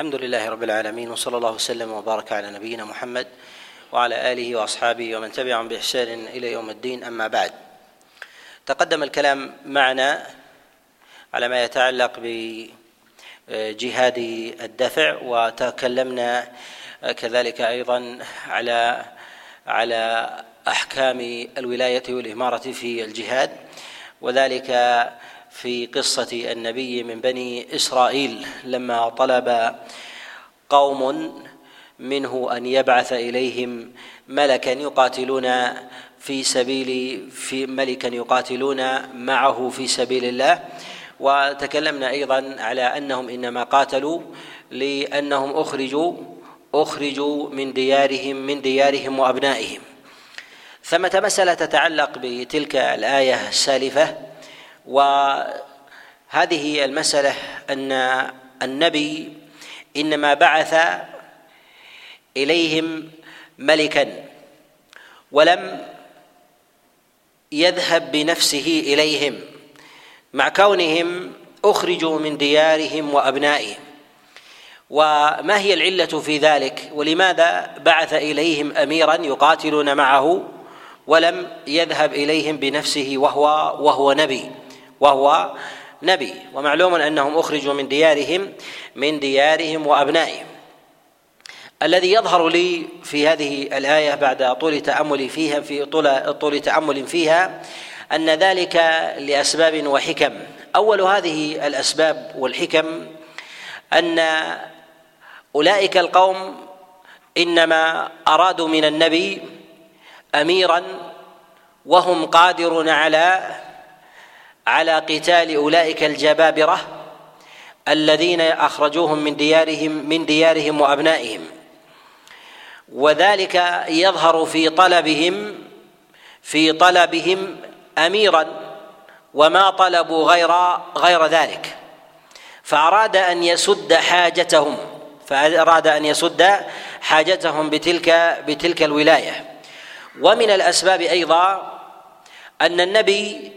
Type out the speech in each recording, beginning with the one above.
الحمد لله رب العالمين وصلى الله وسلم وبارك على نبينا محمد وعلى آله وأصحابه ومن تبعهم بإحسان إلى يوم الدين أما بعد. تقدم الكلام معنا على ما يتعلق بجهاد الدفع وتكلمنا كذلك أيضا على على أحكام الولاية والإمارة في الجهاد وذلك في قصة النبي من بني إسرائيل لما طلب قوم منه أن يبعث إليهم ملكا يقاتلون في سبيل في ملكا يقاتلون معه في سبيل الله. وتكلمنا أيضا على أنهم إنما قاتلوا لأنهم أخرجوا أخرجوا من ديارهم من ديارهم وأبنائهم. ثمة مسألة تتعلق بتلك الآية السالفة وهذه المسألة أن النبي إنما بعث إليهم ملكا ولم يذهب بنفسه إليهم مع كونهم أخرجوا من ديارهم وأبنائهم. وما هي العلة في ذلك؟ ولماذا بعث إليهم أميرا يقاتلون معه ولم يذهب إليهم بنفسه وهو وهو نبي؟ وهو نبي ومعلوم أنهم أخرجوا من ديارهم من ديارهم وأبنائهم. الذي يظهر لي في هذه الآية بعد طول تأمل فيها في طول طول تأمل فيها أن ذلك لأسباب وحكم. أول هذه الأسباب والحكم أن أولئك القوم إنما أرادوا من النبي اميرا وهم قادرون على على قتال أولئك الجبابرة الذين أخرجوهم من ديارهم من ديارهم وأبنائهم. وذلك يظهر في طلبهم في طلبهم أميرا وما طلبوا غير غير ذلك. فأراد أن يسد حاجتهم فأراد أن يسد حاجتهم بتلك بتلك الولاية. ومن الأسباب أيضا أن النبي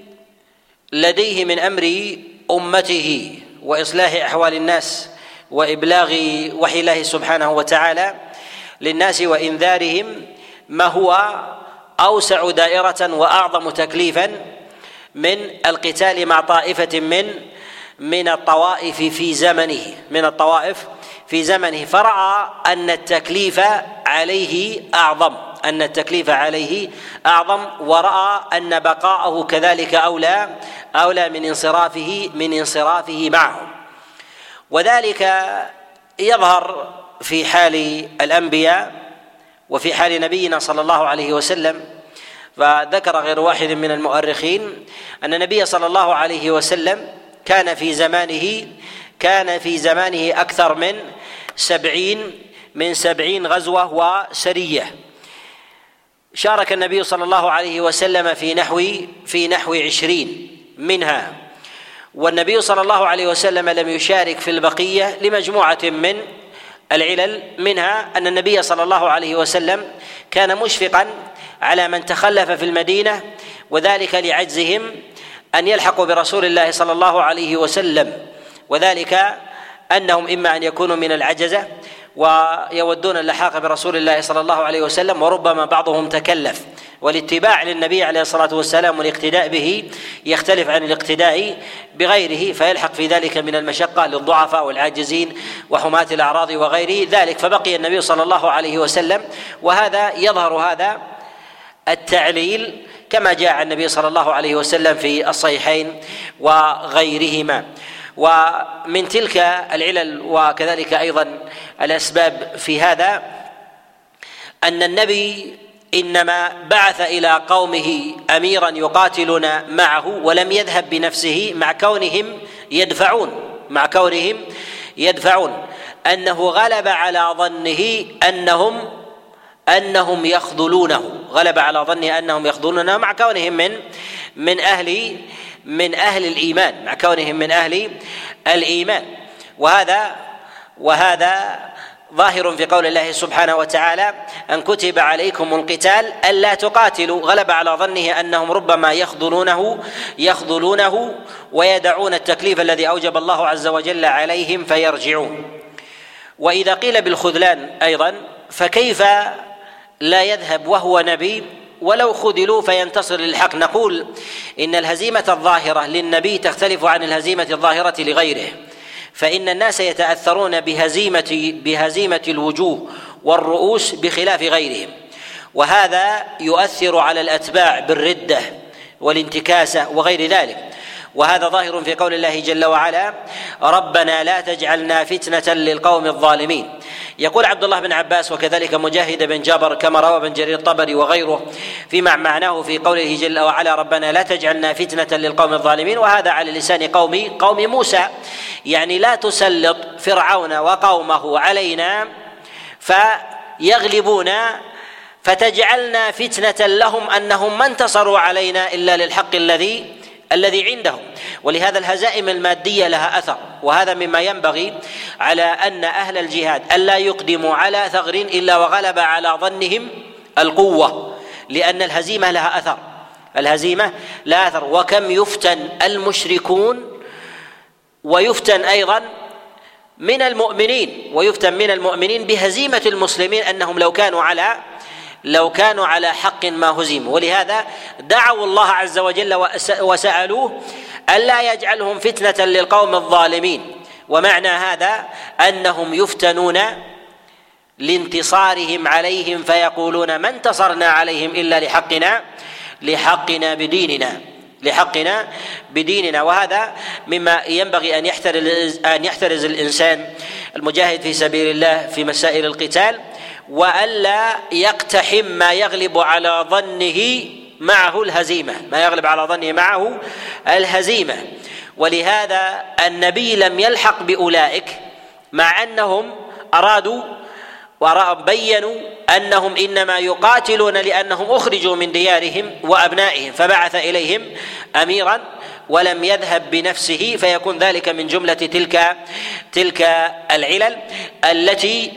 لديه من أمر أمته وإصلاح أحوال الناس وإبلاغ وحي الله سبحانه وتعالى للناس وإنذارهم ما هو أوسع دائرة وأعظم تكليفا من القتال مع طائفة من من الطوائف في زمنه من الطوائف في زمنه. فرأى أن التكليف عليه أعظم. أن التكليف عليه أعظم ورأى أن بقاءه كذلك أولى أولى من انصرافه من انصرافه معهم وذلك يظهر في حال الأنبياء وفي حال نبينا صلى الله عليه وسلم. فذكر غير واحد من المؤرخين أن النبي صلى الله عليه وسلم كان في زمانه كان في زمانه أكثر من سبعين من سبعين غزوة وسرية. شارك النبي صلى الله عليه وسلم في نحو في نحو عشرين منها. والنبي صلى الله عليه وسلم لم يشارك في البقية لمجموعة من العلل منها أن النبي صلى الله عليه وسلم كان مشفقا على من تخلف في المدينة وذلك لعجزهم أن يلحقوا برسول الله صلى الله عليه وسلم وذلك أنهم إما أن يكونوا من العجزة ويودون اللحاق برسول الله صلى الله عليه وسلم وربما بعضهم تكلف. والاتباع للنبي عليه الصلاة والسلام والاقتداء به يختلف عن الاقتداء بغيره فيلحق في ذلك من المشقة للضعفاء والعاجزين وحماة الأعراض وغيره ذلك. فبقي النبي صلى الله عليه وسلم وهذا يظهر هذا التعليل كما جاء عن النبي صلى الله عليه وسلم في الصحيحين وغيرهما. ومن تلك العلل وكذلك أيضا الأسباب في هذا أن النبي إنما بعث إلى قومه أميرا يقاتلون معه ولم يذهب بنفسه مع كونهم يدفعون مع كونهم يدفعون. أنه غلب على ظنه أنهم أنهم يخذلونه. غلب على ظنه أنهم يخذلونه. مع كونهم من من أهل من أهل الإيمان. مع كونهم من أهل الإيمان. وهذا وهذا ظاهر في قول الله سبحانه وتعالى أن كتب عليكم القتال ألا تقاتلوا. غلب على ظنه أنهم ربما يخذلونه يخذلونه ويدعون التكليف الذي أوجب الله عز وجل عليهم فيرجعون. وإذا قيل بالخذلان أيضا فكيف لا يذهب وهو نبي ولو خذلوا فينتصر للحق. نقول إن الهزيمة الظاهرة للنبي تختلف عن الهزيمة الظاهرة لغيره فإن الناس يتأثرون بهزيمة بهزيمة الوجوه والرؤوس بخلاف غيرهم وهذا يؤثر على الأتباع بالردة والانتكاسة وغير ذلك. وهذا ظاهر في قول الله جل وعلا ربنا لا تجعلنا فتنة للقوم الظالمين يقول عبد الله بن عباس وكذلك مجاهد بن جابر كما روى بن جرير الطبري وغيره فيما معناه في قوله جل وعلا ربنا لا تجعلنا فتنة للقوم الظالمين. وهذا على لسان قوم قوم موسى. يعني لا تسلط فرعون وقومه علينا فيغلبون فتجعلنا فتنة لهم أنهم ما انتصروا علينا إلا للحق الذي الذي عندهم ولهذا الهزائم المادية لها أثر. وهذا مما ينبغي على أن أهل الجهاد ألا يقدموا على ثغر إلا وغلب على ظنهم القوة لأن الهزيمة لها أثر. الهزيمة لها أثر. وكم يفتن المشركون ويفتن أيضا من المؤمنين ويفتن من المؤمنين بهزيمة المسلمين أنهم لو كانوا على لو كانوا على حق ما هزموا. ولهذا دعوا الله عز وجل وسألوه ألا يجعلهم فتنة للقوم الظالمين. ومعنى هذا أنهم يفتنون لانتصارهم عليهم فيقولون ما انتصرنا عليهم إلا لحقنا لحقنا بديننا لحقنا بديننا. وهذا مما ينبغي أن يحترز أن يحترز الإنسان المجاهد في سبيل الله في مسائل القتال. وألا يقتحم ما يغلب على ظنه معه الهزيمة ما يغلب على ظنه معه الهزيمة. ولهذا النبي لم يلحق بأولئك مع أنهم أرادوا وبينوا أنهم إنما يقاتلون لأنهم أخرجوا من ديارهم وأبنائهم فبعث إليهم اميرا ولم يذهب بنفسه فيكون ذلك من جملة تلك تلك العلل التي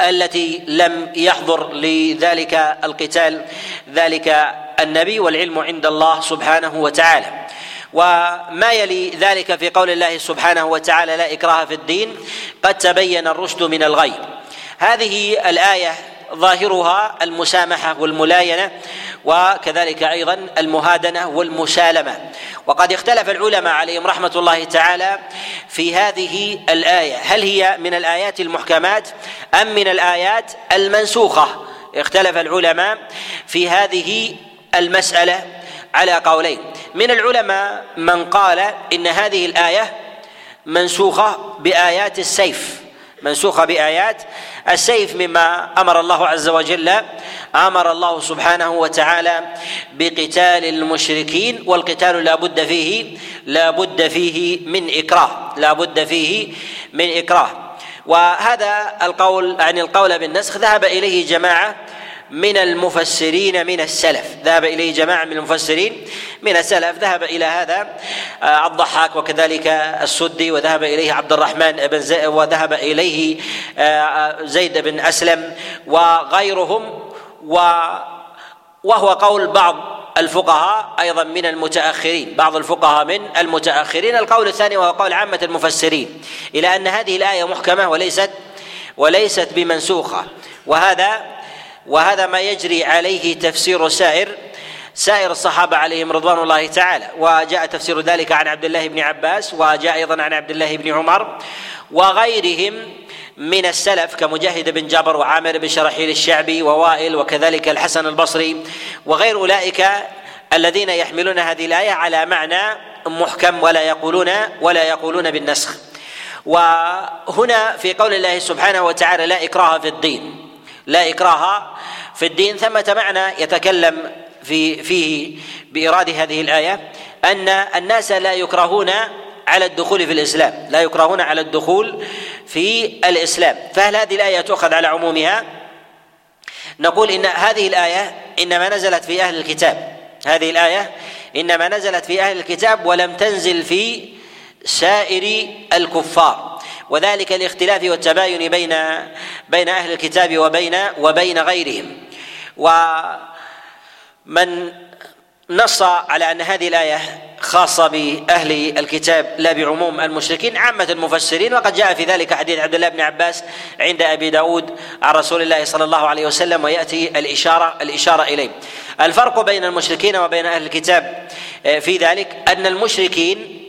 التي لم يحضر لذلك القتال ذلك النبي والعلم عند الله سبحانه وتعالى. وما يلي ذلك في قول الله سبحانه وتعالى لا إكراه في الدين قد تبين الرشد من الغي. هذه الآية ظاهرها المسامحة والملاينة وكذلك أيضا المهادنة والمسالمه وقد اختلف العلماء عليهم رحمة الله تعالى في هذه الآية. هل هي من الآيات المحكمات أم من الآيات المنسوخة؟ اختلف العلماء في هذه المسألة على قولين. من العلماء من قال إن هذه الآية منسوخة بآيات السيف. منسوخة بآيات. السيف مما أمر الله عز وجل أمر الله سبحانه وتعالى بقتال المشركين والقتال لا بد فيه لا بد فيه من إكراه لا بد فيه من إكراه. وهذا القول يعني القول بالنسخ ذهب إليه جماعة من المفسرين من السلف. ذهب إليه جماعة من المفسرين من السلف. ذهب إلى هذا آه، الضحاك وكذلك السدي وذهب إليه عبد الرحمن بن زيد وذهب إليه آه، زيد بن أسلم وغيرهم. و وهو قول بعض الفقهاء أيضا من المتأخرين. بعض الفقهاء من المتأخرين. القول الثاني وهو قول عامة المفسرين. إلى أن هذه الآية محكمة وليست وليست بمنسوخة. وهذا وهذا ما يجري عليه تفسير سائر سائر الصحابة عليهم رضوان الله تعالى. وجاء تفسير ذلك عن عبد الله بن عباس وجاء أيضا عن عبد الله بن عمر وغيرهم من السلف كمجاهد بن جابر وعامر بن شرحيل الشعبي ووائل وكذلك الحسن البصري وغير أولئك الذين يحملون هذه الآية على معنى محكم ولا يقولون ولا يقولون بالنسخ. وهنا في قول الله سبحانه وتعالى لا إكراه في الدين لا إكراه في الدين. ثمة معنى يتكلم في فيه بإيراد هذه الآية أن الناس لا يكرهون على الدخول في الإسلام لا يكرهون على الدخول في الإسلام. فهل هذه الآية تؤخذ على عمومها؟ نقول إن هذه الآية إنما نزلت في أهل الكتاب. هذه الآية إنما نزلت في أهل الكتاب ولم تنزل في سائر الكفار. وذلك الاختلاف والتباين بين بين أهل الكتاب وبين وبين غيرهم. ومن نص على أن هذه الآية خاصة بأهل الكتاب لا بعموم المشركين عامة المفسرين وقد جاء في ذلك حديث عبد الله بن عباس عند أبي داود عن رسول الله صلى الله عليه وسلم ويأتي الإشارة الإشارة إليه. الفرق بين المشركين وبين أهل الكتاب آه، في ذلك أن المشركين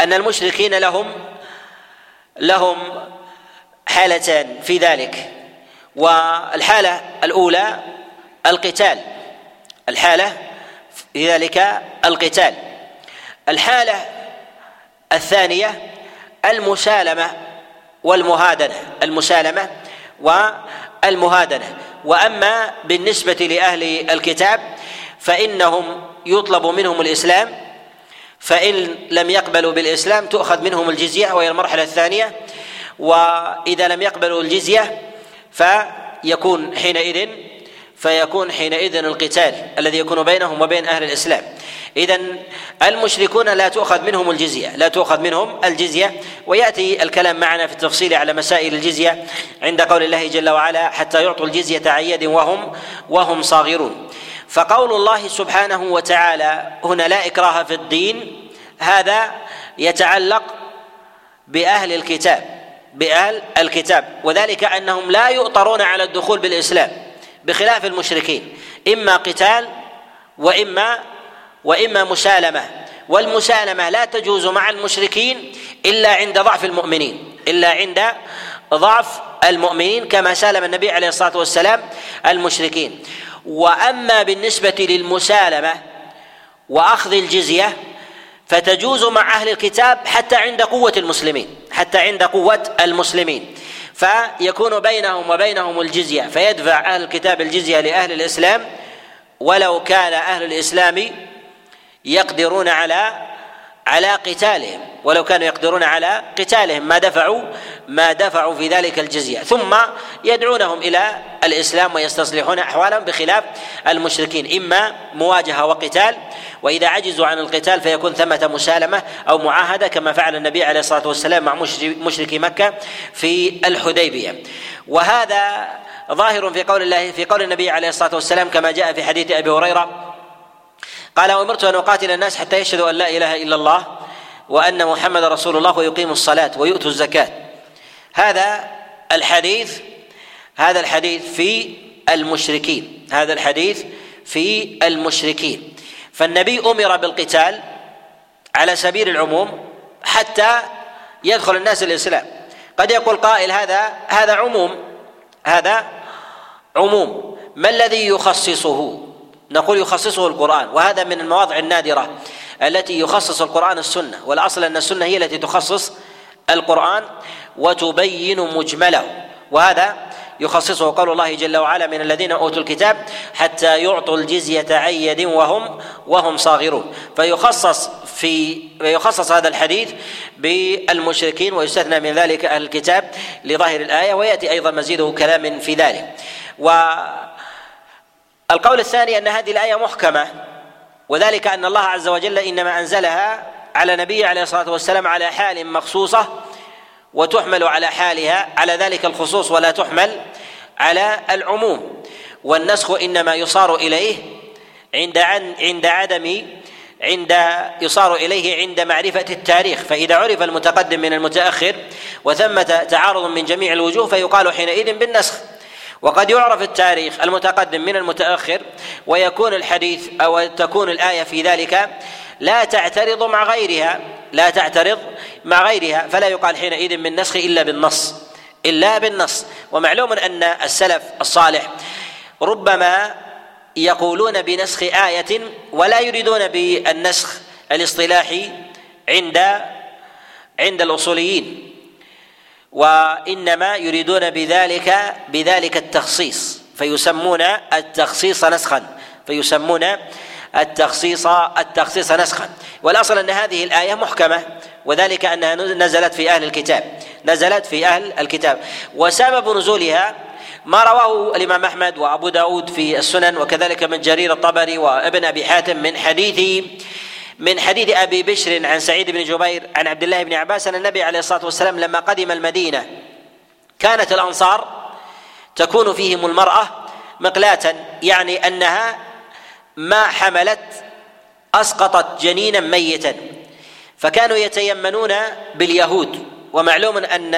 أن المشركين لهم لهم حالتان في ذلك. والحالة الأولى القتال. الحالة في ذلك القتال. الحالة الثانية المسالمة والمهادنة. المسالمة والمهادنة. وأما بالنسبة لأهل الكتاب فإنهم يطلب منهم الإسلام فإن لم يقبلوا بالإسلام تؤخذ منهم الجزية وهي المرحلة الثانية وإذا لم يقبلوا الجزية فيكون حينئذ فيكون حينئذ القتال الذي يكون بينهم وبين أهل الإسلام. اذا المشركون لا تؤخذ منهم الجزية لا تؤخذ منهم الجزية. ويأتي الكلام معنا في التفصيل على مسائل الجزية عند قول الله جل وعلا حتى يعطوا الجزية عن يد وهم وهم صاغرون. فقول الله سبحانه وتعالى هنا لا إكراه في الدين هذا يتعلق بأهل الكتاب بأهل الكتاب وذلك أنهم لا يؤطرون على الدخول بالإسلام بخلاف المشركين إما قتال وإما وإما مسالمة والمسالمة لا تجوز مع المشركين إلا عند ضعف المؤمنين إلا عند ضعف المؤمنين كما سالم النبي عليه الصلاة والسلام المشركين. وأما بالنسبة للمسالمة وأخذ الجزية فتجوز مع أهل الكتاب حتى عند قوة المسلمين حتى عند قوة المسلمين. فيكون بينهم وبينهم الجزية فيدفع أهل الكتاب الجزية لأهل الإسلام ولو كان أهل الإسلام يقدرون على على قتالهم ولو كانوا يقدرون على قتالهم ما دفعوا ما دفعوا في ذلك الجزية. ثم يدعونهم إلى الإسلام ويستصلحون أحوالهم بخلاف المشركين إما مواجهة وقتال وإذا عجزوا عن القتال فيكون ثمة مسالمة أو معاهدة كما فعل النبي عليه الصلاة والسلام مع مشركي مكة في الحديبية. وهذا ظاهر في قول الله في قول النبي عليه الصلاة والسلام كما جاء في حديث أبي هريرة قال وامرت أن أقاتل الناس حتى يشهدوا أن لا إله إلا الله وأن محمد رسول الله ويقيموا الصلاة ويؤتوا الزكاة. هذا الحديث هذا الحديث في المشركين. هذا الحديث في المشركين. فالنبي أمر بالقتال على سبيل العموم حتى يدخل الناس الإسلام. قد يقول قائل هذا هذا عموم هذا عموم. ما الذي يخصصه؟ نقول يخصصه القرآن وهذا من المواضع النادرة التي يخصص القرآن السنة والأصل أن السنة هي التي تخصص القرآن وتبين مجمله وهذا يخصصه قول الله جل وعلا من الذين أوتوا الكتاب حتى يعطوا الجزية عن يد وهم وهم صاغرون فيخصص في يخصص هذا الحديث بالمشركين ويستثنى من ذلك أهل الكتاب لظاهر الآية ويأتي أيضا مزيده كلام في ذلك. و القول الثاني أن هذه الآية محكمة وذلك أن الله عز وجل إنما أنزلها على نبيه عليه الصلاة والسلام على حال مخصوصة وتحمل على حالها على ذلك الخصوص ولا تحمل على العموم. والنسخ إنما يصار إليه عند عند عدم عند يصار إليه عند معرفة التاريخ. فإذا عرف المتقدم من المتأخر وثمة تعارض من جميع الوجوه فيقال حينئذ بالنسخ. وقد يعرف التاريخ المتقدم من المتأخر ويكون الحديث أو تكون الآية في ذلك لا تعترض مع غيرها لا تعترض مع غيرها فلا يقال حينئذ من نسخ إلا بالنص إلا بالنص. ومعلوم أن السلف الصالح ربما يقولون بنسخ آية ولا يريدون بالنسخ الاصطلاحي عند عند الأصوليين. وإنما يريدون بذلك بذلك التخصيص فيسمون التخصيص نسخا فيسمون التخصيص التخصيص نسخا. والأصل أن هذه الآية محكمة وذلك أنها نزلت في أهل الكتاب نزلت في أهل الكتاب. وسبب نزولها ما رواه الإمام أحمد وأبو داود في السنن وكذلك من جرير الطبري وابن أبي حاتم من حديث من حديث أبي بشر عن سعيد بن جبير عن عبد الله بن عباس أن النبي عليه الصلاة والسلام لما قدم المدينة كانت الأنصار تكون فيهم المرأة مقلاة يعني أنها ما حملت أسقطت جنينا ميتا فكانوا يتيمنون باليهود ومعلوم أن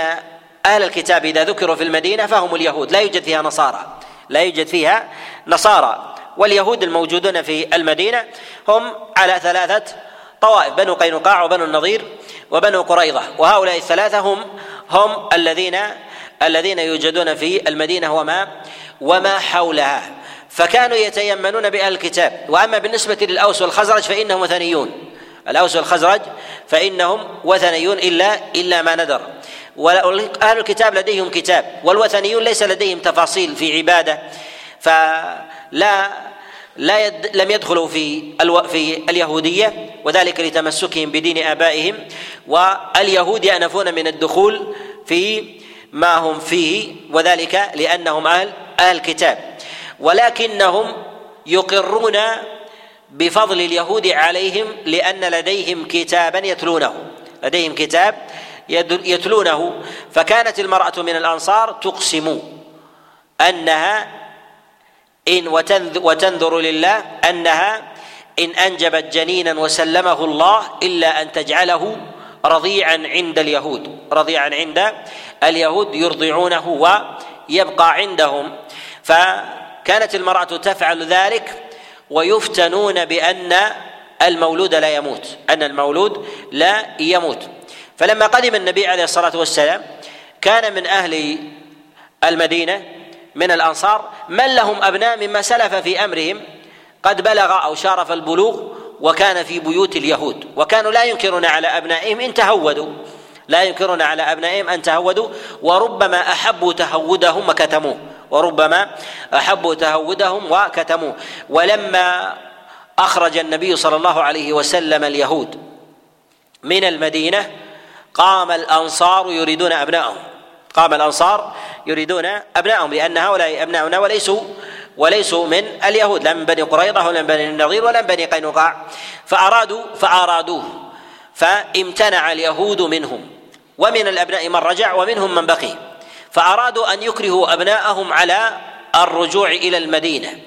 أهل الكتاب إذا ذكروا في المدينة فهم اليهود لا يوجد فيها نصارى لا يوجد فيها نصارى. واليهود الموجودون في المدينة هم على ثلاثة طوائف بنو قينقاع وبنو النضير وبنو قريظة. وهؤلاء الثلاثة هم هم الذين الذين يوجدون في المدينة وما وما حولها. فكانوا يتيمنون بأهل الكتاب. وأما بالنسبة للأوس والخزرج فإنهم وثنيون. الأوس والخزرج فإنهم وثنيون إلا إلا ما ندر وأهل الكتاب لديهم كتاب والوثنيون ليس لديهم تفاصيل في عبادة. فلا لا يد لم يدخلوا في ألو في اليهودية وذلك لتمسكهم بدين آبائهم. واليهود يأنفون من الدخول في ما هم فيه وذلك لأنهم أهل أهل كتاب. ولكنهم يقرون بفضل اليهود عليهم لأن لديهم كتابا يتلونه. لديهم كتاب يتلونه. فكانت المرأة من الأنصار تقسم أنها إن وتنذر لله أنها إن أنجبت جنينا وسلمه الله إلا أن تجعله رضيعا عند اليهود. رضيعا عند اليهود يرضعونه ويبقى عندهم. فكانت المرأة تفعل ذلك ويفتنون بأن المولود لا يموت أن المولود لا يموت. فلما قدم النبي عليه الصلاة والسلام كان من أهل المدينة من الأنصار من لهم أبناء مما سلف في أمرهم قد بلغ أو شارف البلوغ وكان في بيوت اليهود وكانوا لا ينكرون على أبنائهم إن تهودوا لا ينكرون على أبنائهم أن تهودوا وربما أحبوا تهودهم وكتموه وربما أحبوا تهودهم وكتموه. ولما أخرج النبي صلى الله عليه وسلم اليهود من المدينة قام الأنصار يريدون أبنائهم. قام الأنصار يريدون أبنائهم لأن هؤلاء أبناؤنا وليسوا وليسوا من اليهود لا من بني قريظة ولا من بني النضير ولا من بني قينقاع. فأرادوا فأرادوه فامتنع اليهود منهم. ومن الأبناء من رجع ومنهم من بقي. فأرادوا أن يكرهوا أبناءهم على الرجوع إلى المدينة.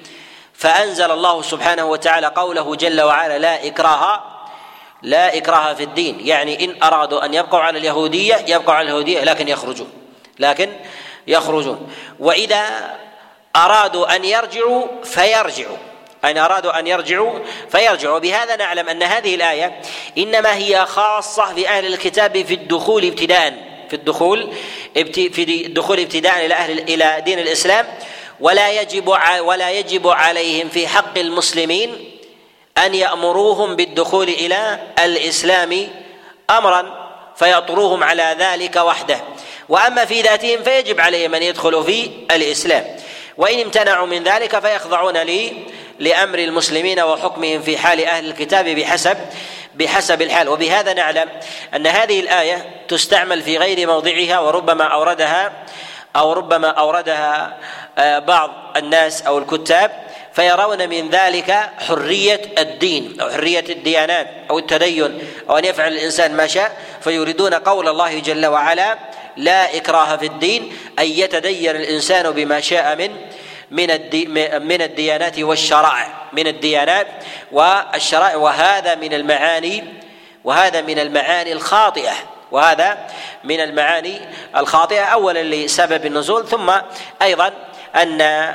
فأنزل الله سبحانه وتعالى قوله جل وعلا لا إكراه لا إكراه في الدين. يعني إن أرادوا أن يبقوا على اليهودية يبقوا على اليهودية لكن يخرجون لكن يخرجون. وإذا أرادوا أن يرجعوا فيرجعوا. أن أرادوا أن يرجعوا فيرجعوا. بهذا نعلم أن هذه الآية إنما هي خاصة بأهل الكتاب في الدخول ابتداء. في الدخول في الدخول ابتداء إلى أهل إلى دين الإسلام. ولا يجب ولا يجب عليهم في حق المسلمين أن يأمروهم بالدخول إلى الإسلام أمرا فيطروهم على ذلك وحده. وأما في ذاتهم فيجب عليهم أن يدخلوا في الإسلام. وإن امتنعوا من ذلك فيخضعون لي لأمر المسلمين وحكمهم في حال أهل الكتاب بحسب بحسب الحال. وبهذا نعلم أن هذه الآية تستعمل في غير موضعها وربما أوردها أو ربما أوردها آه، بعض الناس أو الكتاب فيرون من ذلك حرية الدين أو حرية الديانات أو التدين أو أن يفعل الإنسان ما شاء فيريدون قول الله جل وعلا لا إكراه في الدين أن يتدين الإنسان بما شاء من من من الديانات والشرائع من الديانات والشرائع وهذا من المعاني وهذا من المعاني الخاطئة وهذا من المعاني الخاطئة أولا لسبب النزول ثم أيضا أن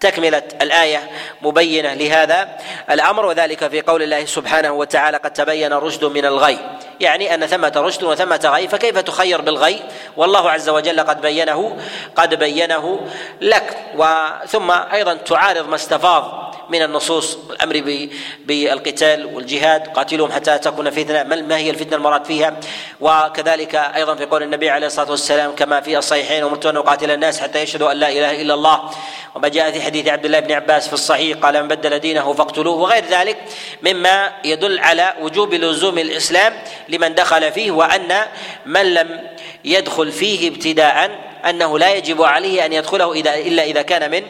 تكملة الآية مبينة لهذا الأمر وذلك في قول الله سبحانه وتعالى قد تبين الرشد من الغي يعني أن ثمة رشد وثمة غي فكيف تخير بالغي؟ والله عز وجل قد بينه قد بينه لك. وثم أيضا تعارض ما استفاض من النصوص الامر بالقتال والجهاد قاتلهم حتى تكون فتنة. ما هي الفتنة المراد فيها؟ وكذلك أيضا في قول النبي عليه الصلاة والسلام كما في الصحيحين ومرت ان اقاتل الناس حتى يشهدوا أن لا إله إلا الله. وما جاء في حديث عبد الله بن عباس في الصحيح قال من بدل دينه فاقتلوه. وغير ذلك مما يدل على وجوب لزوم الإسلام لمن دخل فيه وأن من لم يدخل فيه ابتداء أنه لا يجب عليه أن يدخله اذا إلا إذا كان من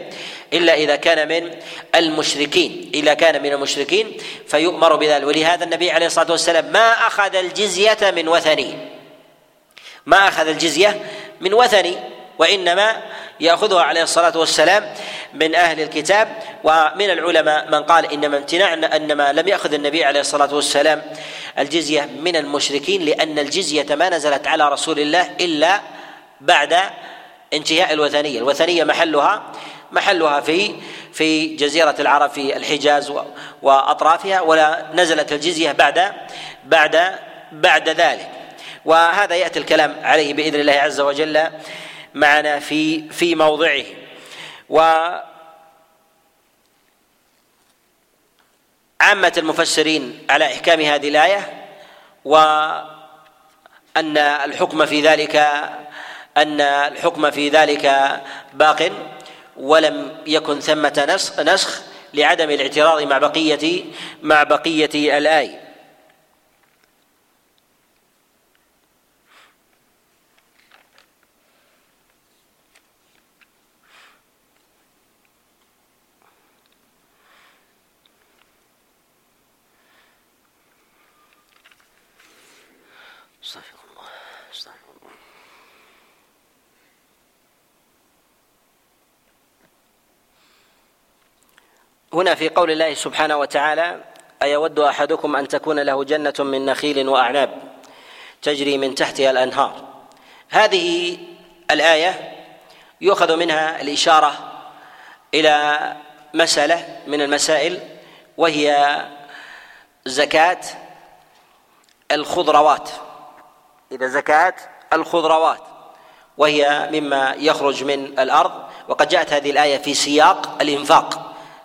إلا إذا كان من المشركين إذا كان من المشركين فيؤمر بذلك. ولهذا النبي عليه الصلاة والسلام ما أخذ الجزية من وثني. ما أخذ الجزية من وثني وإنما يأخذها عليه الصلاة والسلام من أهل الكتاب ومن العلماء من قال إنما امتناع إنما لم يأخذ النبي عليه الصلاة والسلام الجزية من المشركين لأن الجزية ما نزلت على رسول الله إلا بعد انتهاء الوثنية، الوثنية محلها محلها في في جزيرة العرب في الحجاز وأطرافها ولا نزلت الجزية بعد بعد بعد ذلك. وهذا يأتي الكلام عليه بإذن الله عز وجل معنا في في موضعه. و عامة المفسرين على إحكام هذه الآية وأن الحكم في ذلك أن الحكم في ذلك باق. ولم يكن ثمة نسخ, لعدم الاعتراض مع بقية مع بقية الآية هنا في قول الله سبحانه وتعالى أيود أحدكم أن تكون له جنة من نخيل وأعناب تجري من تحتها الأنهار. هذه الآية يؤخذ منها الإشارة إلى مسألة من المسائل وهي زكاة الخضروات. إذا زكاة الخضروات وهي مما يخرج من الأرض. وقد جاءت هذه الآية في سياق الإنفاق.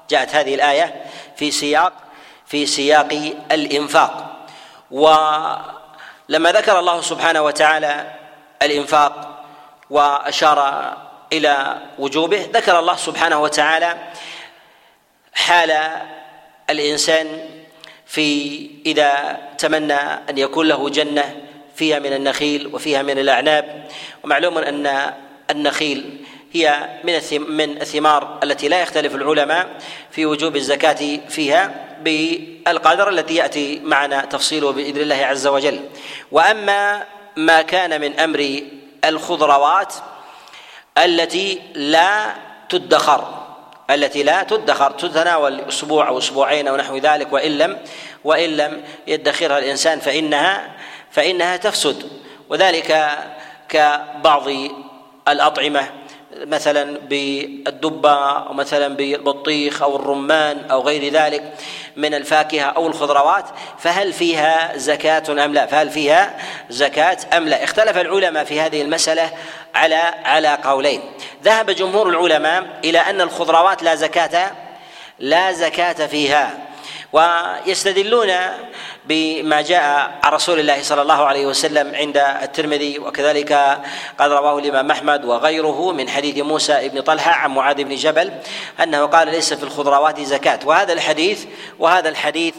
جاءت هذه الآية في سياق في سياق الإنفاق. ولما ذكر الله سبحانه وتعالى الإنفاق وأشار إلى وجوبه ذكر الله سبحانه وتعالى حال الإنسان في إذا تمنى أن يكون له جنة فيها من النخيل وفيها من الأعناب. ومعلوم أن النخيل هي من من الثمار التي لا يختلف العلماء في وجوب الزكاة فيها بالقدر الذي يأتي معنا تفصيله بإذن الله عز وجل. وأما ما كان من أمر الخضروات التي لا تدخر التي لا تدخر تتناول أسبوع أو أسبوعين أو نحو ذلك وإن لم وإن لم يدخرها الإنسان فانها فإنها تفسد. وذلك كبعض الأطعمة مثلا بالدبة أو مثلا بالبطيخ أو الرمان أو غير ذلك من الفاكهة أو الخضروات فهل فيها زكاة أم لا؟ فهل فيها زكاة أم لا؟ اختلف العلماء في هذه المسألة على على قولين. ذهب جمهور العلماء إلى أن الخضروات لا زكاة لا زكاة فيها. ويستدلون بما جاء عن رسول الله صلى الله عليه وسلم عند الترمذي وكذلك قد رواه الإمام أحمد وغيره من حديث موسى بن طلحة عن معاذ بن جبل أنه قال ليس في الخضروات زكاة. وهذا الحديث وهذا الحديث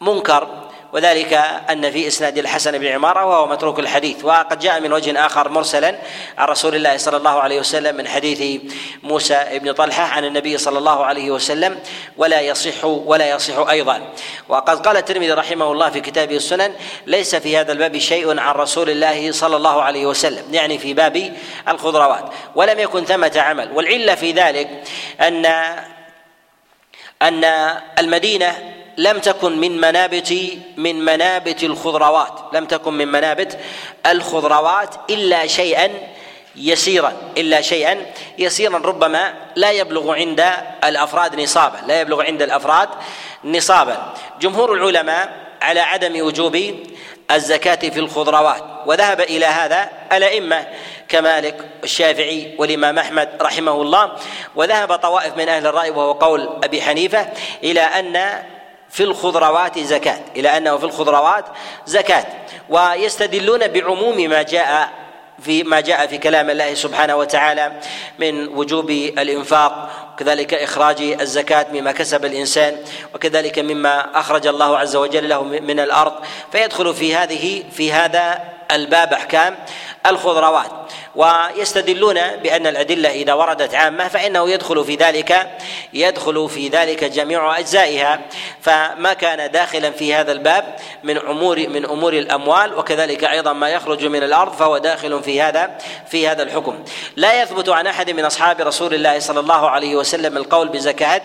منكر. وذلك أن في إسناد الحسن بن عمارة وهو متروك الحديث وقد جاء من وجه آخر مرسلا عن رسول الله صلى الله عليه وسلم من حديث موسى بن طلحة عن النبي صلى الله عليه وسلم ولا يصح ولا يصح أيضا. وقد قال الترمذي رحمه الله في كتابه السنن ليس في هذا الباب شيء عن رسول الله صلى الله عليه وسلم يعني في باب الخضروات ولم يكن ثمة عمل. والعلة في ذلك أن أن المدينة لم تكن من منابت من منابت الخضروات. لم تكن من منابت الخضروات إلا شيئا يسيرا إلا شيئا يسيرا. ربما لا يبلغ عند الأفراد نصابا لا يبلغ عند الأفراد نصابا. جمهور العلماء على عدم وجوب الزكاة في الخضروات. وذهب إلى هذا الأئمة كمالك الشافعي والإمام أحمد رحمه الله. وذهب طوائف من أهل الرأي وهو قول أبي حنيفة إلى أن في الخضروات زكاة إلى أنه في الخضروات زكاة. ويستدلون بعموم ما جاء في ما جاء في كلام الله سبحانه وتعالى من وجوب الإنفاق وكذلك إخراج الزكاة مما كسب الإنسان وكذلك مما أخرج الله عز وجل له من الأرض. فيدخل في هذه في هذا الباب أحكام الخضروات. ويستدلون بأن الأدلة إذا وردت عامة فإنه يدخل في ذلك يدخل في ذلك جميع أجزائها. فما كان داخلا في هذا الباب من أمور من أمور الأموال وكذلك أيضا ما يخرج من الأرض فهو داخل في هذا في هذا الحكم. لا يثبت عن أحد من أصحاب رسول الله صلى الله عليه وسلم القول بزكاة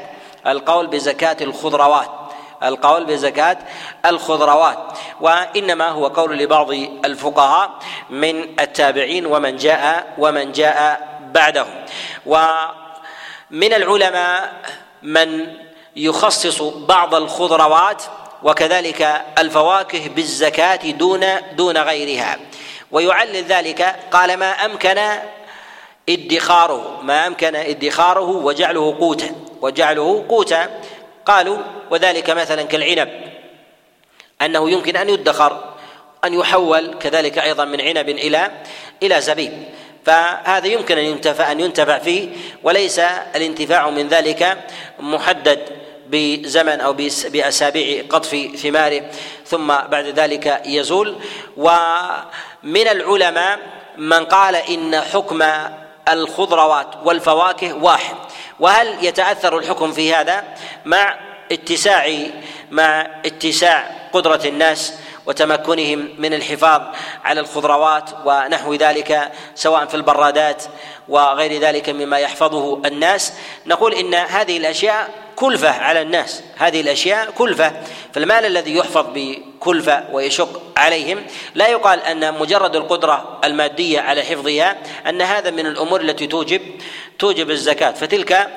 القول بزكاة الخضروات. القول بزكاة الخضروات وإنما هو قول لبعض الفقهاء من التابعين ومن جاء ومن جاء بعدهم. ومن العلماء من يخصص بعض الخضروات وكذلك الفواكه بالزكاة دون دون غيرها ويعلل ذلك قال ما أمكن ادخاره ما أمكن ادخاره وجعله قوتا وجعله قوتا قالوا وذلك مثلا كالعنب أنه يمكن أن يدخر أن يحول كذلك أيضا من عنب إلى إلى زبيب. فهذا يمكن أن ينتفع أن ينتفع فيه وليس الانتفاع من ذلك محدد بزمن أو بأسابيع قطف ثماره. ثم بعد ذلك يزول. ومن العلماء من قال إن حكم الخضروات والفواكه واحد. وهل يتأثر الحكم في هذا مع اتساع مع اتساع قدرة الناس وتمكنهم من الحفاظ على الخضروات ونحو ذلك سواء في البرادات وغير ذلك مما يحفظه الناس؟ نقول إن هذه الأشياء كلفة على الناس. هذه الأشياء كلفة. فالمال الذي يحفظ بكلفة ويشق عليهم لا يقال أن مجرد القدرة المادية على حفظها أن هذا من الأمور التي توجب توجب الزكاة. فتلك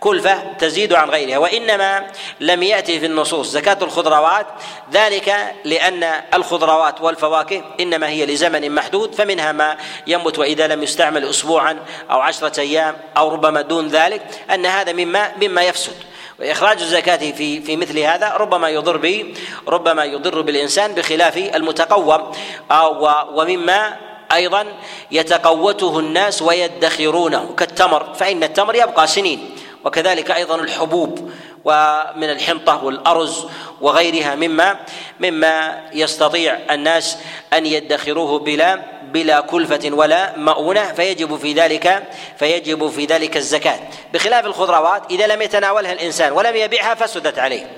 كلفة تزيد عن غيرها. وإنما لم يأتي في النصوص زكاة الخضروات. ذلك لأن الخضروات والفواكه إنما هي لزمن محدود فمنها ما ينبت وإذا لم يستعمل أسبوعا أو عشرة أيام أو ربما دون ذلك أن هذا مما مما يفسد. وإخراج الزكاة في في مثل هذا ربما يضر به ربما يضر بالإنسان بخلاف المتقوم أو ومما أيضا يتقوته الناس ويدخرونه كالتمر فإن التمر يبقى سنين وكذلك أيضا الحبوب ومن الحنطة والأرز وغيرها مما مما يستطيع الناس أن يدخروه بلا بلا كلفة ولا مؤونة فيجب في ذلك فيجب في ذلك الزكاة. بخلاف الخضروات إذا لم يتناولها الإنسان ولم يبيعها فسدت عليه.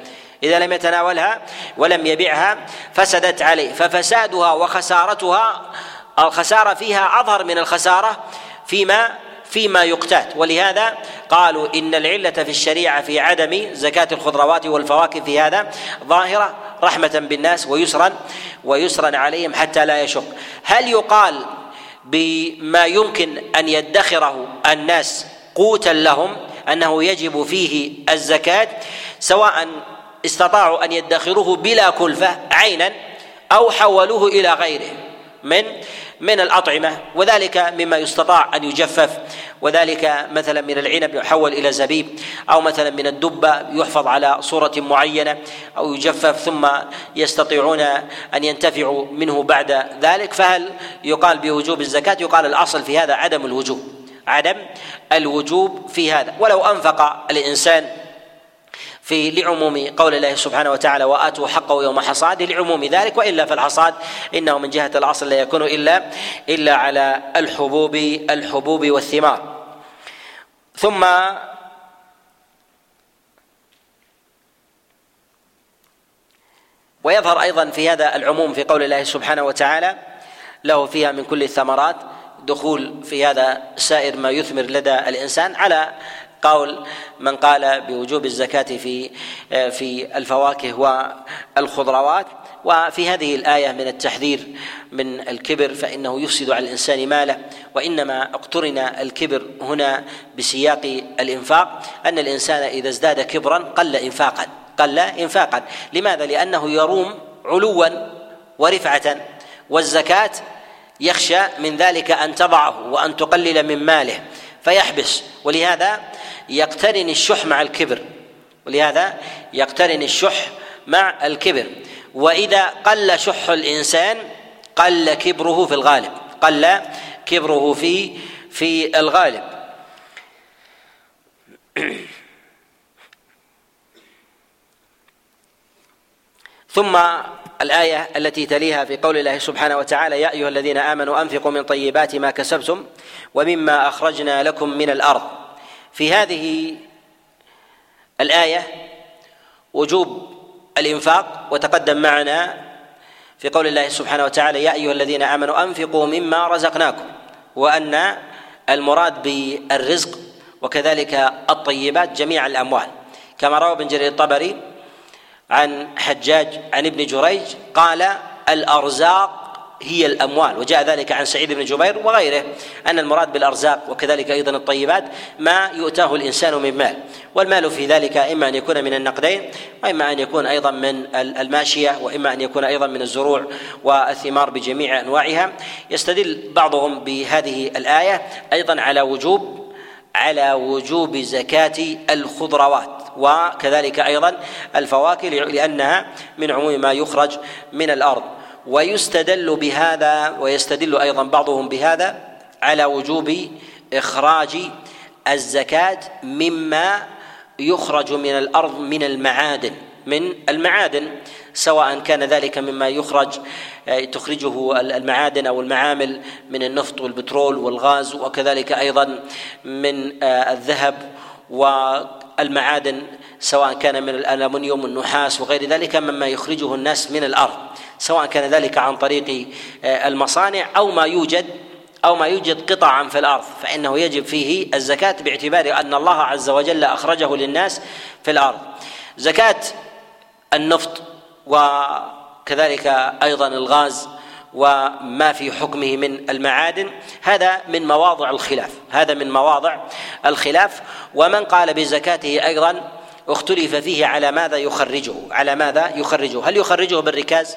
إذا لم يتناولها ولم يبيعها فسدت عليه. ففسادها وخسارتها الخسارة فيها أظهر من الخسارة فيما فيما يقتات. ولهذا قالوا إن العلة في الشريعة في عدم زكاة الخضروات والفواكه في هذا ظاهرة رحمة بالناس ويسرا ويسرا عليهم حتى لا يشق. هل يقال بما يمكن أن يدخره الناس قوتا لهم أنه يجب فيه الزكاة سواء استطاعوا أن يدخروه بلا كلفة عينا أو حولوه إلى غيره؟ من من الأطعمة وذلك مما يستطاع أن يجفف وذلك مثلا من العنب يحول إلى زبيب أو مثلا من الدبة يحفظ على صورة معينة أو يجفف ثم يستطيعون أن ينتفعوا منه بعد ذلك. فهل يقال بوجوب الزكاة؟ يقال الأصل في هذا عدم الوجوب عدم الوجوب في هذا. ولو أنفق الإنسان في لعموم قول الله سبحانه وتعالى وآتوا حقه يوم حصاده لعموم ذلك وإلا فالحصاد إنه من جهة الأصل لا يكون إلا إلا على الحبوب الحبوب والثمار. ثم ويظهر أيضا في هذا العموم في قول الله سبحانه وتعالى له فيها من كل الثمرات دخول في هذا سائر ما يثمر لدى الإنسان على قول من قال بوجوب الزكاة في في الفواكه والخضروات. وفي هذه الآية من التحذير من الكبر فإنه يفسد على الإنسان ماله. وإنما اقترن الكبر هنا بسياق الإنفاق أن الإنسان إذا ازداد كبرا قل إنفاقا قل إنفاقا. لماذا؟ لأنه يروم علوا ورفعة. والزكاة يخشى من ذلك أن تضعه وأن تقلل من ماله فيحبس. ولهذا يقترن الشح مع الكبر. ولهذا يقترن الشح مع الكبر. وإذا قل شح الإنسان قل كبره في الغالب. قل كبره في في الغالب. ثم الآية التي تليها في قول الله سبحانه وتعالى يا أيها الذين آمنوا أنفقوا من طيبات ما كسبتم ومما أخرجنا لكم من الأرض. في هذه الآية وجوب الإنفاق وتقدم معنا في قول الله سبحانه وتعالى يا أيها الذين آمنوا أنفقوا مما رزقناكم وأن المراد بالرزق وكذلك الطيبات جميع الأموال. كما روى ابن جرير الطبري عن حجاج عن ابن جريج قال الأرزاق هي الأموال. وجاء ذلك عن سعيد بن جبير وغيره أن المراد بالأرزاق وكذلك أيضا الطيبات ما يؤتاه الإنسان من مال. والمال في ذلك إما أن يكون من النقدين وإما أن يكون أيضا من الماشية وإما أن يكون أيضا من الزروع والثمار بجميع أنواعها. يستدل بعضهم بهذه الآية أيضا على وجوب على وجوب زكاة الخضروات وكذلك أيضا الفواكه لأنها من عموم ما يخرج من الأرض. ويستدل بهذا ويستدل أيضا بعضهم بهذا على وجوب إخراج الزكاة مما يخرج من الأرض من المعادن من المعادن سواء كان ذلك مما يخرج تخرجه المعادن أو المعامل من النفط والبترول والغاز وكذلك أيضا من الذهب والمعادن سواء كان من الالمنيوم والنحاس وغير ذلك مما يخرجه الناس من الأرض سواء كان ذلك عن طريق آه، المصانع أو ما يوجد أو ما يوجد قطعا في الأرض. فإنه يجب فيه الزكاة باعتبار أن الله عز وجل أخرجه للناس في الأرض. زكاة النفط وكذلك أيضا الغاز وما في حكمه من المعادن. هذا من مواضع الخلاف. هذا من مواضع الخلاف. ومن قال بزكاته أيضا اختلف فيه على ماذا يخرجه على ماذا يخرجه. هل يخرجه بالركاز؟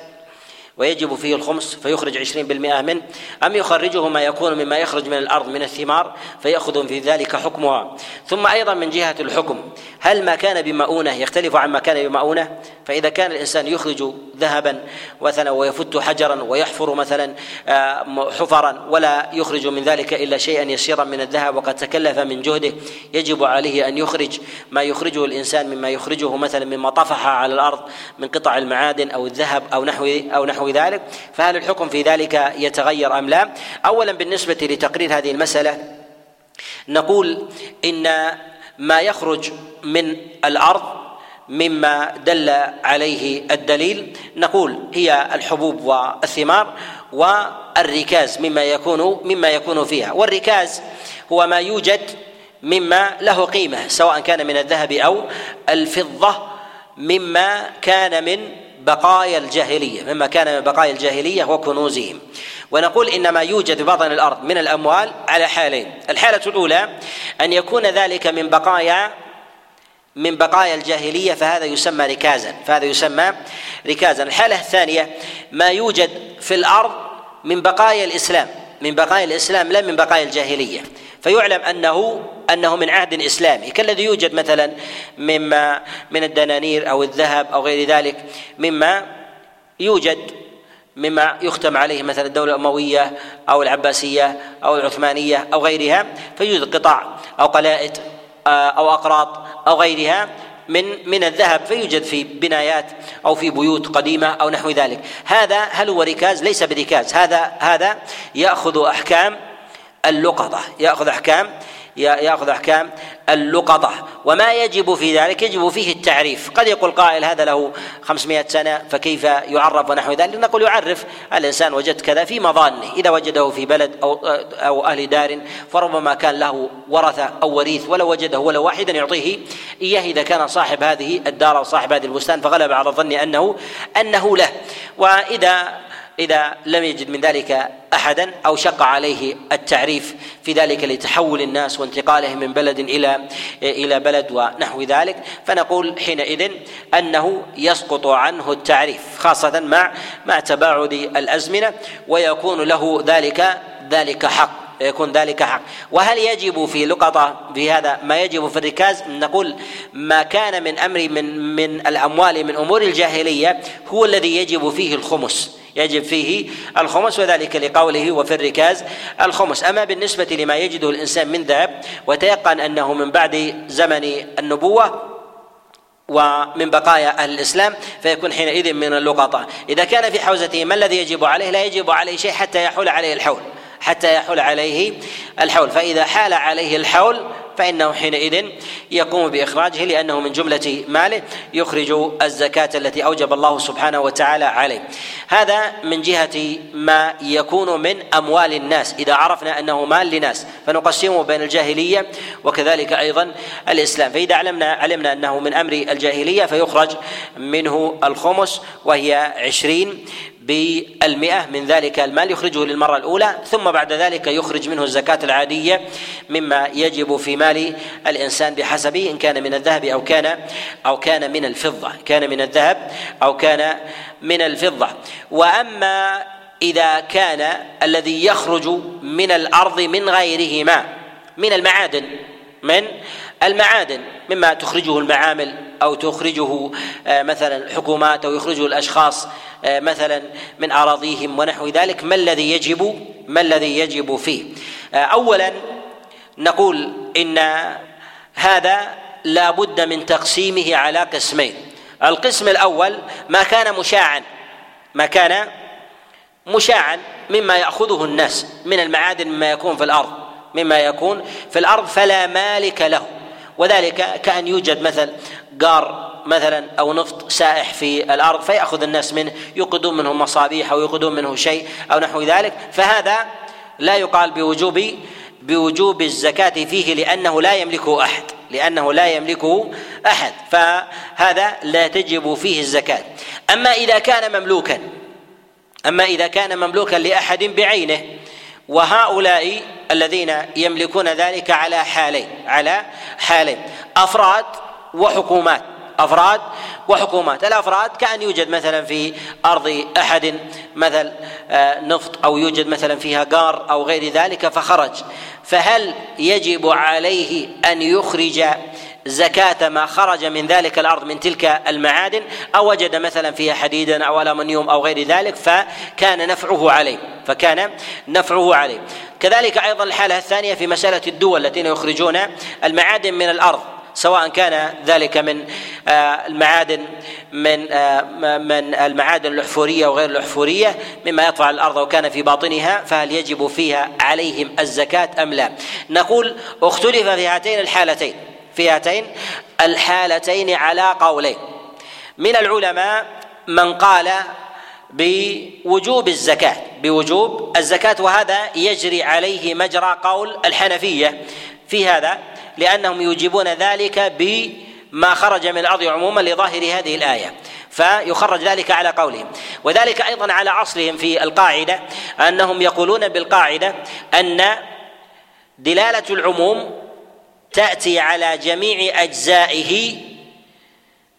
ويجب فيه الخمس فيخرج عشرين بالمئة منه أم يخرجه ما يكون مما يخرج من الأرض من الثمار فيأخذ في ذلك حكمها. ثم أيضا من جهة الحكم هل ما كان بمؤونة يختلف عن ما كان بمؤونة؟ فإذا كان الإنسان يخرج ذهبا مثلا ويفت حجرا ويحفر مثلا آه، حفرا ولا يخرج من ذلك إلا شيئا يسيرا من الذهب وقد تكلف من جهده يجب عليه أن يخرج ما يخرجه الإنسان مما يخرجه مثلا مما طفح على الأرض من قطع المعادن أو الذهب أو نحو أو نحو ذلك فهل الحكم في ذلك يتغير أم لا؟ أولا بالنسبة لتقرير هذه المسألة نقول إن ما يخرج من الأرض مما دل عليه الدليل نقول هي الحبوب والثمار والركاز مما يكون مما يكون فيها. والركاز هو ما يوجد مما له قيمة سواء كان من الذهب أو الفضة مما كان من بقايا الجاهلية مما كان من بقايا الجاهلية وكنوزهم ونقول ان ما يوجد بطن الأرض من الأموال على حالين. الحالة الأولى أن يكون ذلك من بقايا من بقايا الجاهلية فهذا يسمى ركازا فهذا يسمى ركازا. الحالة الثانية ما يوجد في الأرض من بقايا الإسلام. من بقايا الإسلام لا من بقايا الجاهلية. فيعلم انه أنه من عهد إسلامي. كالذي يوجد مثلا مما من الدنانير أو الذهب أو غير ذلك مما يوجد مما يختم عليه مثلا الدولة الأموية أو العباسية أو العثمانية أو غيرها فيوجد قطع أو قلائد آه، أو أقراط أو غيرها من من الذهب فيوجد في بنايات أو في بيوت قديمة أو نحو ذلك. هذا هل هو ركاز ليس بركاز. هذا هذا يأخذ أحكام اللقطة. يأخذ أحكام؟ يأخذ أحكام. اللقطة. وما يجب في ذلك؟ يجب فيه التعريف. قد يقول قائل هذا له 500 سنة فكيف يعرف ونحو ذلك؟ نقول يعرف. الإنسان وجد كذا في مظانه. إذا وجده في بلد أو أو أهل دار فربما كان له ورثة أو وريث ولو وجده ولا واحدا يعطيه إياه. إذا كان صاحب هذه الدار أو صاحب هذه البستان فغلب على الظن انه أنه له. وإذا إذا لم يجد من ذلك أحدا أو شق عليه التعريف في ذلك لتحول الناس وانتقالهم من بلد إلى إلى بلد ونحو ذلك فنقول حينئذ أنه يسقط عنه التعريف خاصة مع مع تباعد الأزمنة ويكون له ذلك ذلك حق يكون ذلك حق. وهل يجب في لقطة في هذا ما يجب في الركاز؟ نقول ما كان من أمر من من الأموال من أمور الجاهلية هو الذي يجب فيه الخمس. يجب فيه الخمس وذلك لقوله وفي الركاز الخمس. أما بالنسبة لما يجده الإنسان من ذهب وتيقن أنه من بعد زمن النبوة ومن بقايا أهل الإسلام فيكون حينئذ من اللقطاء. إذا كان في حوزته ما الذي يجب عليه؟ لا يجب عليه شيء حتى يحول عليه الحول حتى يحول عليه الحول. فإذا حال عليه الحول فإنه حينئذ يقوم بإخراجه لأنه من جملة ماله يخرج الزكاة التي أوجب الله سبحانه وتعالى عليه. هذا من جهة ما يكون من أموال الناس. إذا عرفنا أنه مال لناس فنقسمه بين الجاهلية وكذلك أيضا الإسلام. فإذا علمنا علمنا أنه من أمر الجاهلية فيخرج منه الخمس وهي عشرين بالمئة من ذلك المال يخرجه للمرة الأولى ثم بعد ذلك يخرج منه الزكاة العادية مما يجب في مال الإنسان بحسبه إن كان من الذهب أو كان أو كان من الفضة كان من الذهب أو كان من الفضة. وأما إذا كان الذي يخرج من الأرض من غيرهما من المعادن من المعادن مما تخرجه المعامل أو تخرجه آه، مثلا الحكومات أو يخرجه الأشخاص آه، مثلا من أراضيهم ونحو ذلك. ما الذي يجب ما الذي يجب فيه؟ آه، اولا نقول إن هذا لا بد من تقسيمه على قسمين. القسم الأول ما كان مشاعا ما كان مشاعا مما يأخذه الناس من المعادن مما يكون في الأرض. مما يكون في الأرض فلا مالك له. وذلك كأن يوجد مثل قار مثلا أو نفط سائح في الأرض فيأخذ الناس منه يوقدون منه مصابيح أو يوقدون منه شيء أو نحو ذلك فهذا لا يقال بوجوب بوجوب الزكاة فيه لأنه لا يملكه أحد لأنه لا يملكه أحد فهذا لا تجب فيه الزكاة. أما إذا كان مملوكا أما إذا كان مملوكا لأحد بعينه وهؤلاء الذين يملكون ذلك على حالين على حالين. أفراد وحكومات أفراد وحكومات. الأفراد كأن يوجد مثلا في أرض أحد مثل آه، نفط أو يوجد مثلا فيها قار أو غير ذلك فخرج. فهل يجب عليه أن يخرج زكاة ما خرج من ذلك الأرض من تلك المعادن أو وجد مثلا فيها حديدا أو ألمنيوم أو غير ذلك فكان نفعه عليه فكان نفعه عليه كذلك أيضا الحالة الثانية في مسألة الدول الذين يخرجون المعادن من الأرض سواء كان ذلك من آه، المعادن من آه، من المعادن الأحفورية وغير الأحفورية مما يطفع الأرض وكان في باطنها فهل يجب فيها عليهم الزكاة أم لا؟ نقول اختلف في هاتين الحالتين في هاتين الحالتين على قولين. من العلماء من قال بوجوب الزكاة بوجوب الزكاة وهذا يجري عليه مجرى قول الحنفية في هذا لأنهم يوجبون ذلك بما خرج من الأرض عموما لظاهر هذه الآية فيخرج ذلك على قولهم. وذلك أيضا على أصلهم في القاعدة أنهم يقولون بالقاعدة أن دلالة العموم تأتي على جميع أجزائه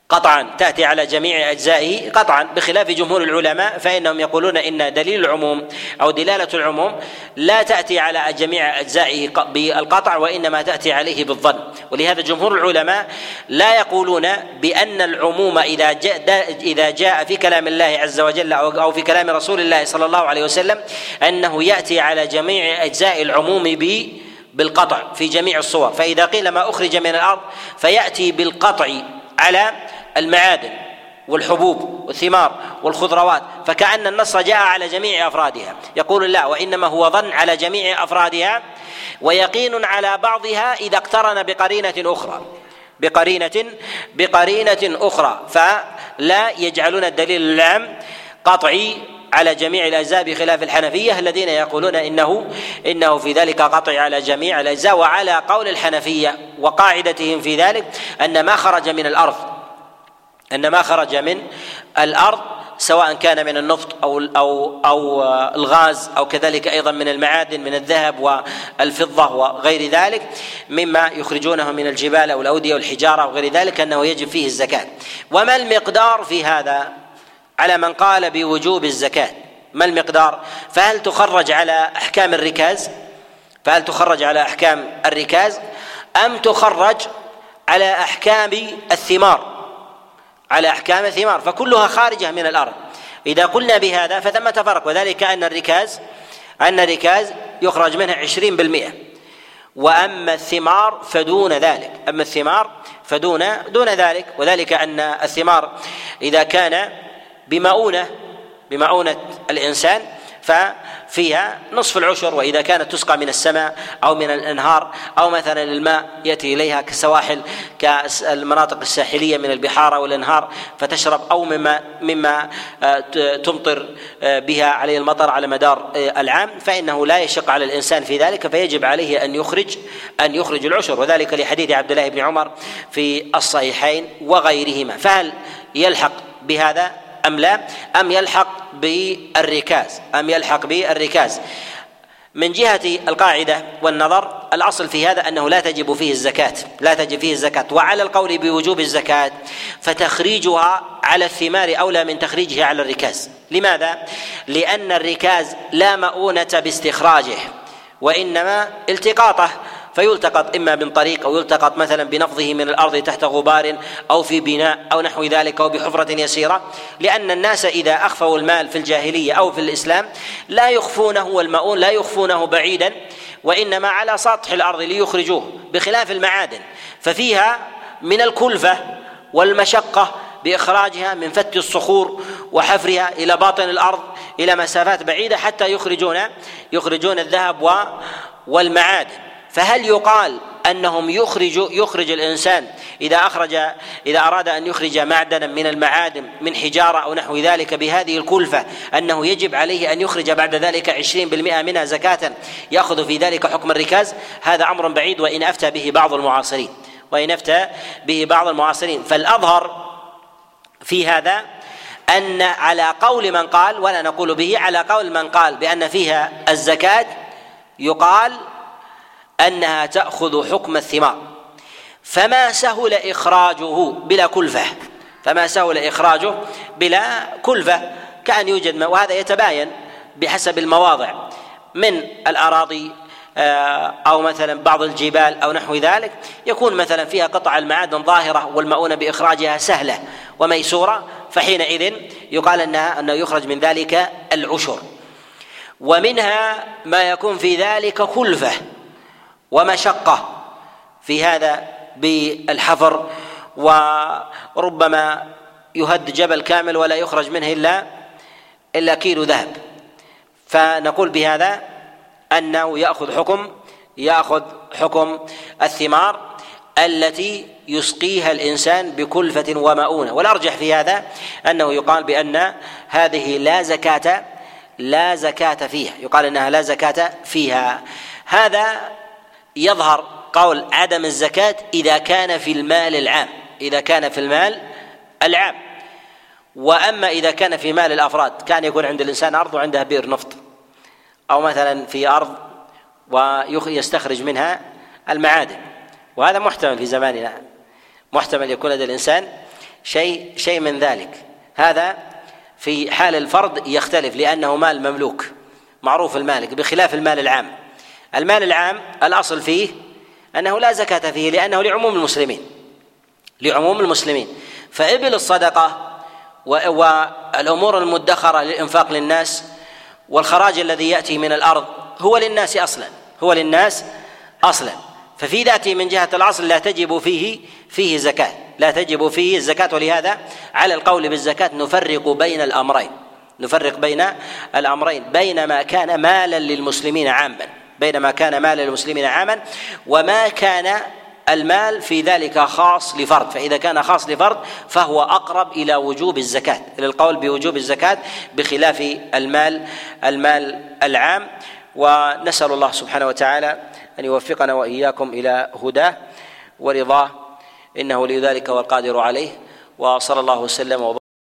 قطعا تأتي على جميع أجزائه قطعا بخلاف جمهور العلماء فإنهم يقولون إن دليل العموم أو دلالة العموم لا تأتي على جميع أجزائه بالقطع وإنما تأتي عليه بالظن. ولهذا جمهور العلماء لا يقولون بأن العموم إذا جاء إذا جاء في كلام الله عز وجل أو في كلام رسول الله صلى الله عليه وسلم أنه يأتي على جميع أجزاء العموم ب بالقطع في جميع الصور فإذا قيل ما أخرج من الأرض فيأتي بالقطع على المعادن والحبوب والثمار والخضروات فكأن النص جاء على جميع أفرادها. يقول لا وإنما هو ظن على جميع أفرادها ويقين على بعضها إذا اقترن بقرينة أخرى. بقرينة بقرينة أخرى فلا يجعلون الدليل العام قطعي على جميع الأجزاء بخلاف الحنفية الذين يقولون انه إنه في ذلك قطع على جميع الأجزاء وعلى قول الحنفية وقاعدتهم في ذلك أن ما خرج من الأرض أن ما خرج من الأرض سواء كان من النفط أو أو أو الغاز أو كذلك أيضا من المعادن من الذهب والفضة وغير ذلك مما يخرجونه من الجبال أو الأودية والحجارة وغير ذلك أنه يجب فيه الزكاة. وما المقدار في هذا؟ على من قال بوجوب الزكاة. ما المقدار؟ فهل تخرج على أحكام الركاز؟ فهل تخرج على أحكام الركاز؟ أم تخرج على أحكام الثمار؟ على أحكام الثمار فكلها خارجة من الأرض. إذا قلنا بهذا فثمة فرق وذلك أن الركاز أن الركاز يخرج منها عشرين بالمئة. وأما الثمار فدون ذلك. أما الثمار فدون دون ذلك. وذلك أن الثمار إذا كان بمؤونة بمؤونة الإنسان ففيها نصف العشر وإذا كانت تسقى من السماء أو من الأنهار أو مثلا الماء يأتي إليها كسواحل كالمناطق الساحلية من البحار والانهار فتشرب أو مما مما آه، تمطر آه، بها عليه المطر على مدار آه، العام فإنه لا يشق على الإنسان في ذلك فيجب عليه أن يخرج أن يخرج العشر وذلك لحديث عبد الله بن عمر في الصحيحين وغيرهما. فهل يلحق بهذا؟ أم لا؟ أم يلحق بالركاز. أم يلحق بالركاز. من جهة القاعدة والنظر الأصل في هذا أنه لا تجب فيه الزكاة. لا تجب فيه الزكاة. وعلى القول بوجوب الزكاة فتخريجها على الثمار أولى من تخريجها على الركاز. لماذا؟ لأن الركاز لا مؤونة باستخراجه وإنما التقاطه. فيلتقط إما من طريق أو يلتقط مثلا بنفضه من الأرض تحت غبار أو في بناء أو نحو ذلك أو بحفرة يسيرة لأن الناس إذا أخفوا المال في الجاهلية أو في الإسلام لا يخفونه والمؤون لا يخفونه بعيدا وإنما على سطح الأرض ليخرجوه بخلاف المعادن. ففيها من الكلفة والمشقة بإخراجها من فت الصخور وحفرها إلى باطن الأرض إلى مسافات بعيدة حتى يخرجون يخرجون الذهب والمعادن. فهل يقال أنهم يخرج يخرج الإنسان إذا اخرج إذا أراد أن يخرج معدنا من المعادن من حجارة أو نحو ذلك بهذه الكلفة أنه يجب عليه أن يخرج بعد ذلك عشرين بالمئة منها زكاة يأخذ في ذلك حكم الركاز هذا أمر بعيد وإن أفتى به بعض المعاصرين. وإن أفتى به بعض المعاصرين. فالأظهر في هذا أن على قول من قال ولا نقول به على قول من قال بأن فيها الزكاة يقال أنها تأخذ حكم الثمار. فما سهل إخراجه بلا كلفة. فما سهل إخراجه بلا كلفة. كأن يوجد وهذا يتباين بحسب المواضع. من الأراضي آه، أو مثلا بعض الجبال أو نحو ذلك يكون مثلا فيها قطع المعادن ظاهرة والمؤونة بإخراجها سهلة وميسورة فحينئذ يقال أنها أنه يخرج من ذلك العشر. ومنها ما يكون في ذلك كلفة. ومشقة في هذا بالحفر وربما يهد جبل كامل ولا يخرج منه إلا إلا كيلو ذهب. فنقول بهذا أنه يأخذ حكم يأخذ حكم الثمار التي يسقيها الإنسان بكلفة ومؤونة. والأرجح في هذا أنه يقال بأن هذه لا زكاة لا زكاة فيها. يقال إنها لا زكاة فيها. هذا يظهر قول عدم الزكاة إذا كان في المال العام إذا كان في المال العام. وأما إذا كان في مال الأفراد كان يكون عند الإنسان أرض وعنده بئر نفط. أو مثلا في أرض ويستخرج منها المعادن. وهذا محتمل في زماننا. محتمل يكون لدى الإنسان شيء شيء من ذلك. هذا في حال الفرد يختلف لأنه مال مملوك. معروف المالك بخلاف المال العام. المال العام الأصل فيه أنه لا زكاة فيه لأنه لعموم المسلمين لعموم المسلمين. فإبل الصدقة والأمور المدخرة للإنفاق للناس والخراج الذي يأتي من الأرض هو للناس أصلا هو للناس أصلا. ففي ذاته من جهة الأصل لا تجب فيه فيه زكاة لا تجب فيه الزكاة. ولهذا على القول بالزكاة نفرق بين الأمرين نفرق بين الأمرين بين ما كان مالا للمسلمين عاما. بينما كان مال للمسلمين عاما وما كان المال في ذلك خاص لفرد. فإذا كان خاص لفرد فهو أقرب إلى وجوب الزكاة إلى القول بوجوب الزكاة بخلاف المال المال العام. ونسأل الله سبحانه وتعالى أن يوفقنا وإياكم إلى هداه ورضاه إنه لذلك والقادر عليه. وصلى الله وسلم وبارك